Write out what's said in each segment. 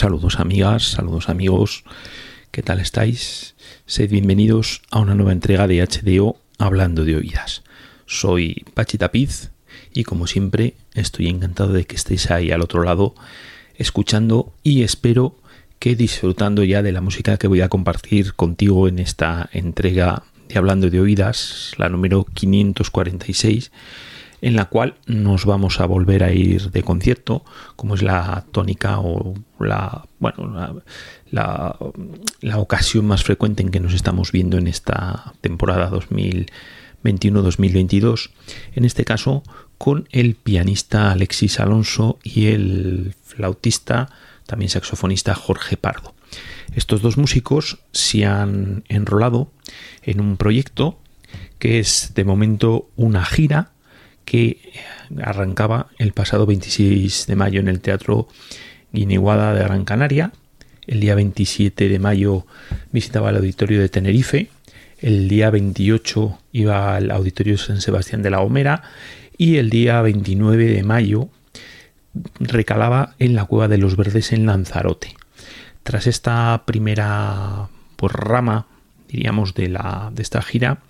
Saludos amigas, saludos amigos, ¿qué tal estáis? Sed bienvenidos a una nueva entrega de HDO Hablando de Oídas. Soy Pachi Tapiz y como siempre estoy encantado de que estéis ahí al otro lado escuchando y espero que disfrutando ya de la música que voy a compartir contigo en esta entrega de Hablando de Oídas, la número 546 en la cual nos vamos a volver a ir de concierto, como es la tónica o la, bueno, la, ocasión más frecuente en que nos estamos viendo en esta temporada 2021-2022. En este caso, con el pianista Alexis Alonso y el flautista, también saxofonista Jorge Pardo. Estos dos músicos se han enrolado en un proyecto que es de momento una gira que arrancaba el pasado 26 de mayo en el Teatro Guiniguada de Gran Canaria. El día 27 de mayo visitaba el Auditorio de Tenerife. El día 28 iba al Auditorio San Sebastián de la Gomera. Y el día 29 de mayo recalaba en la Cueva de los Verdes en Lanzarote. Tras esta primera pues, rama diríamos, de, la, de esta gira.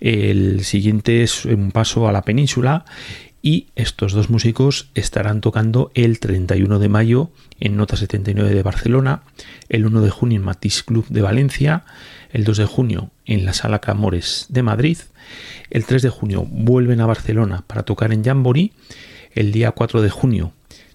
El siguiente es un paso a la península y estos dos músicos estarán tocando el 31 de mayo en Nota 79 de Barcelona, el 1 de junio en Matisse Club de Valencia, el 2 de junio en la Sala Camores de Madrid, el 3 de junio vuelven a Barcelona para tocar en Jamboree, el día 4 de junio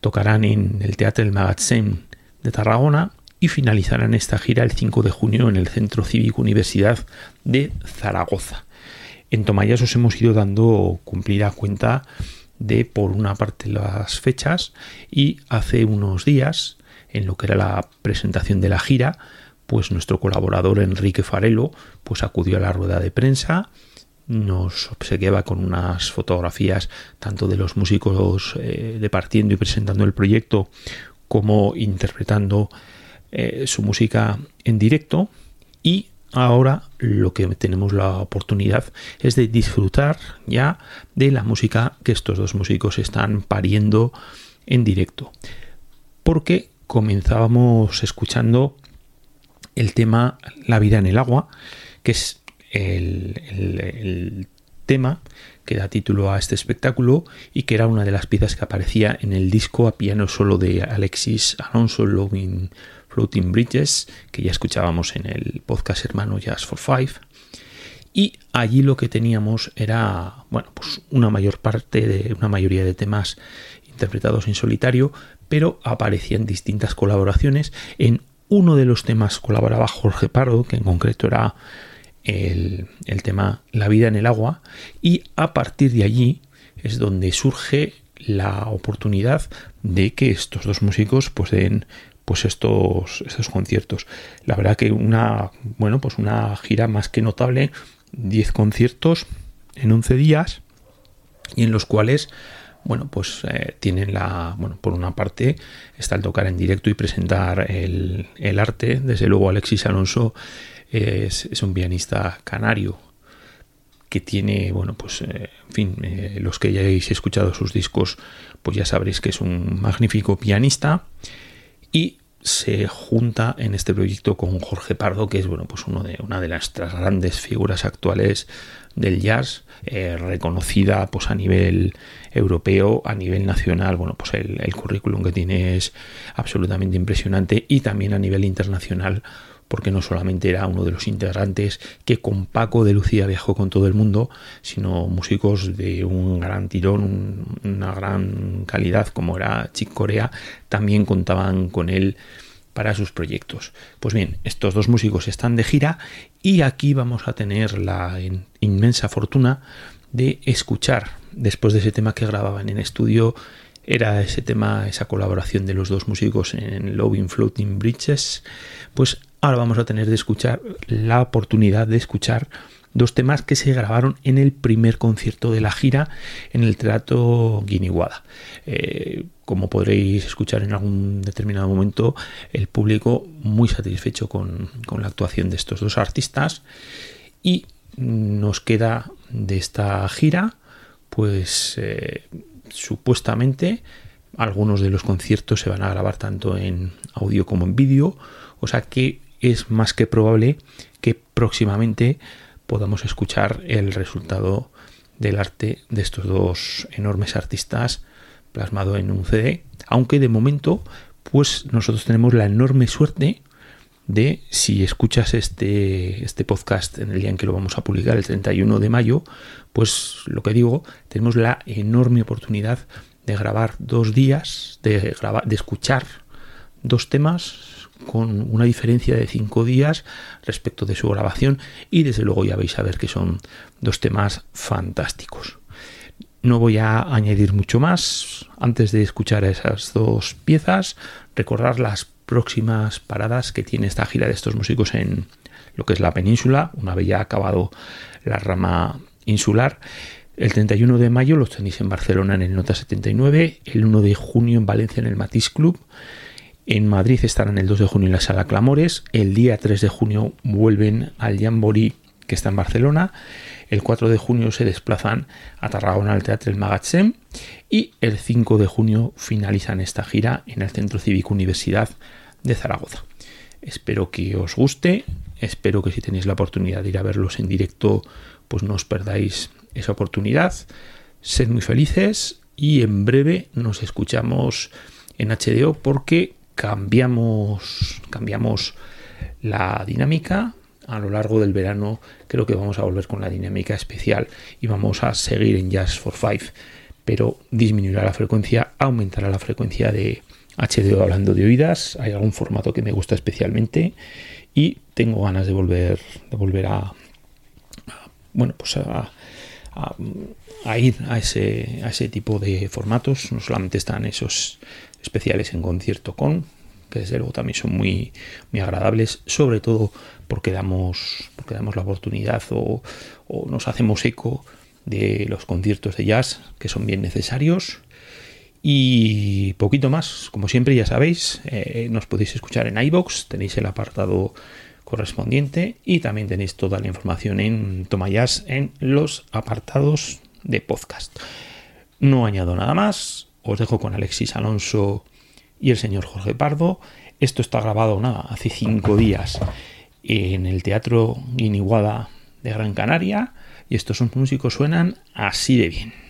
tocarán en el Teatro del Magazine de Tarragona y finalizarán esta gira el 5 de junio en el Centro Cívico Universidad de Zaragoza. En Tomayas os hemos ido dando cumplida cuenta de, por una parte, las fechas y hace unos días, en lo que era la presentación de la gira, pues nuestro colaborador Enrique Farelo pues acudió a la rueda de prensa nos obsequiaba con unas fotografías tanto de los músicos eh, departiendo y presentando el proyecto como interpretando eh, su música en directo y ahora lo que tenemos la oportunidad es de disfrutar ya de la música que estos dos músicos están pariendo en directo. Porque comenzábamos escuchando el tema La vida en el agua, que es el, tema que da título a este espectáculo y que era una de las piezas que aparecía en el disco a piano solo de Alexis Alonso Loving Floating Bridges, que ya escuchábamos en el podcast hermano Jazz for Five. Y allí lo que teníamos era, bueno, pues una mayor parte de una mayoría de temas interpretados en solitario, pero aparecían distintas colaboraciones. En uno de los temas colaboraba Jorge Pardo, que en concreto era el, el tema La vida en el agua, y a partir de allí es donde surge la oportunidad de que estos dos músicos pues den pues estos, estos conciertos. La verdad que una, bueno, pues una gira más que notable, 10 conciertos en 11 días y en los cuales bueno, pues eh, tienen la, bueno, por una parte está el tocar en directo y presentar el, el arte, desde luego Alexis Alonso es, es, un pianista canario que tiene, bueno, pues, eh, en fin, eh, los que hayáis escuchado sus discos, pues ya sabréis que es un magnífico pianista y se junta en este proyecto con Jorge Pardo, que es bueno, pues uno de, una de las grandes figuras actuales del jazz, eh, reconocida pues a nivel europeo, a nivel nacional. Bueno, pues el currículum que tiene es absolutamente impresionante y también a nivel internacional porque no solamente era uno de los integrantes que con Paco de Lucía viajó con todo el mundo, sino músicos de un gran tirón, una gran calidad como era Chick Corea, también contaban con él para sus proyectos. Pues bien, estos dos músicos están de gira y aquí vamos a tener la inmensa fortuna de escuchar, después de ese tema que grababan en estudio, era ese tema, esa colaboración de los dos músicos en Loving Floating Bridges, pues ahora vamos a tener de escuchar la oportunidad de escuchar dos temas que se grabaron en el primer concierto de la gira en el Teatro Guiniguada. Eh, como podréis escuchar en algún determinado momento, el público muy satisfecho con, la actuación de estos dos artistas y nos queda de esta gira pues eh, supuestamente algunos de los conciertos se van a grabar tanto en audio como en vídeo, o sea que es más que probable que próximamente podamos escuchar el resultado del arte de estos dos enormes artistas plasmado en un CD, aunque de momento pues nosotros tenemos la enorme suerte de si escuchas este, este podcast en el día en que lo vamos a publicar, el 31 de mayo, pues lo que digo, tenemos la enorme oportunidad de grabar dos días, de, grabar, de escuchar dos temas con una diferencia de cinco días respecto de su grabación y desde luego ya vais a ver que son dos temas fantásticos. No voy a añadir mucho más antes de escuchar esas dos piezas, recordar las próximas paradas que tiene esta gira de estos músicos en lo que es la península, una vez ya acabado la rama insular. El 31 de mayo los tenéis en Barcelona en el Nota 79, el 1 de junio en Valencia en el Matisse Club, en Madrid estarán el 2 de junio en la Sala Clamores, el día 3 de junio vuelven al Jamboree que está en Barcelona, el 4 de junio se desplazan a Tarragona al Teatro El Magatzem y el 5 de junio finalizan esta gira en el Centro Cívico Universidad de Zaragoza. Espero que os guste, espero que si tenéis la oportunidad de ir a verlos en directo, pues no os perdáis esa oportunidad. Sed muy felices y en breve nos escuchamos en HDO porque cambiamos, cambiamos la dinámica. A lo largo del verano creo que vamos a volver con la dinámica especial y vamos a seguir en Jazz for Five, pero disminuirá la frecuencia, aumentará la frecuencia de, HDO hablando de oídas. Hay algún formato que me gusta especialmente y tengo ganas de volver, de volver a, bueno, pues a, ir a ese, a ese tipo de formatos. No solamente están esos especiales en concierto con, que desde luego también son muy, muy agradables, sobre todo porque damos, porque damos la oportunidad o, o nos hacemos eco de los conciertos de jazz que son bien necesarios y poquito más, como siempre ya sabéis, eh, nos podéis escuchar en iBox, tenéis el apartado correspondiente y también tenéis toda la información en Tomayas en los apartados de podcast. No añado nada más, os dejo con Alexis Alonso y el señor Jorge Pardo. Esto está grabado nada, hace cinco días en el Teatro Guiniguada de Gran Canaria y estos músicos suenan así de bien.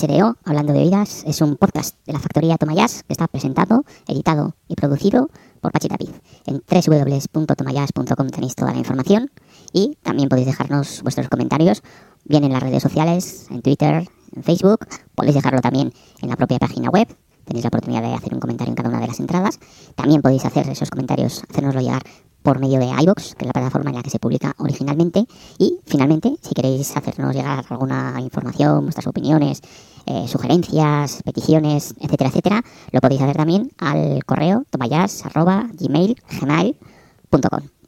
HDO, Hablando de Oídas, es un podcast de la factoría Tomayas que está presentado, editado y producido por Pachi Tapiz. En www.tomayas.com tenéis toda la información y también podéis dejarnos vuestros comentarios, bien en las redes sociales, en Twitter, en Facebook, podéis dejarlo también en la propia página web. Tenéis la oportunidad de hacer un comentario en cada una de las entradas. También podéis hacer esos comentarios, hacérnoslo llegar por medio de iBox, que es la plataforma en la que se publica originalmente. Y finalmente, si queréis hacernos llegar alguna información, vuestras opiniones, eh, sugerencias, peticiones, etcétera, etcétera, lo podéis hacer también al correo tomayas.gmail.com.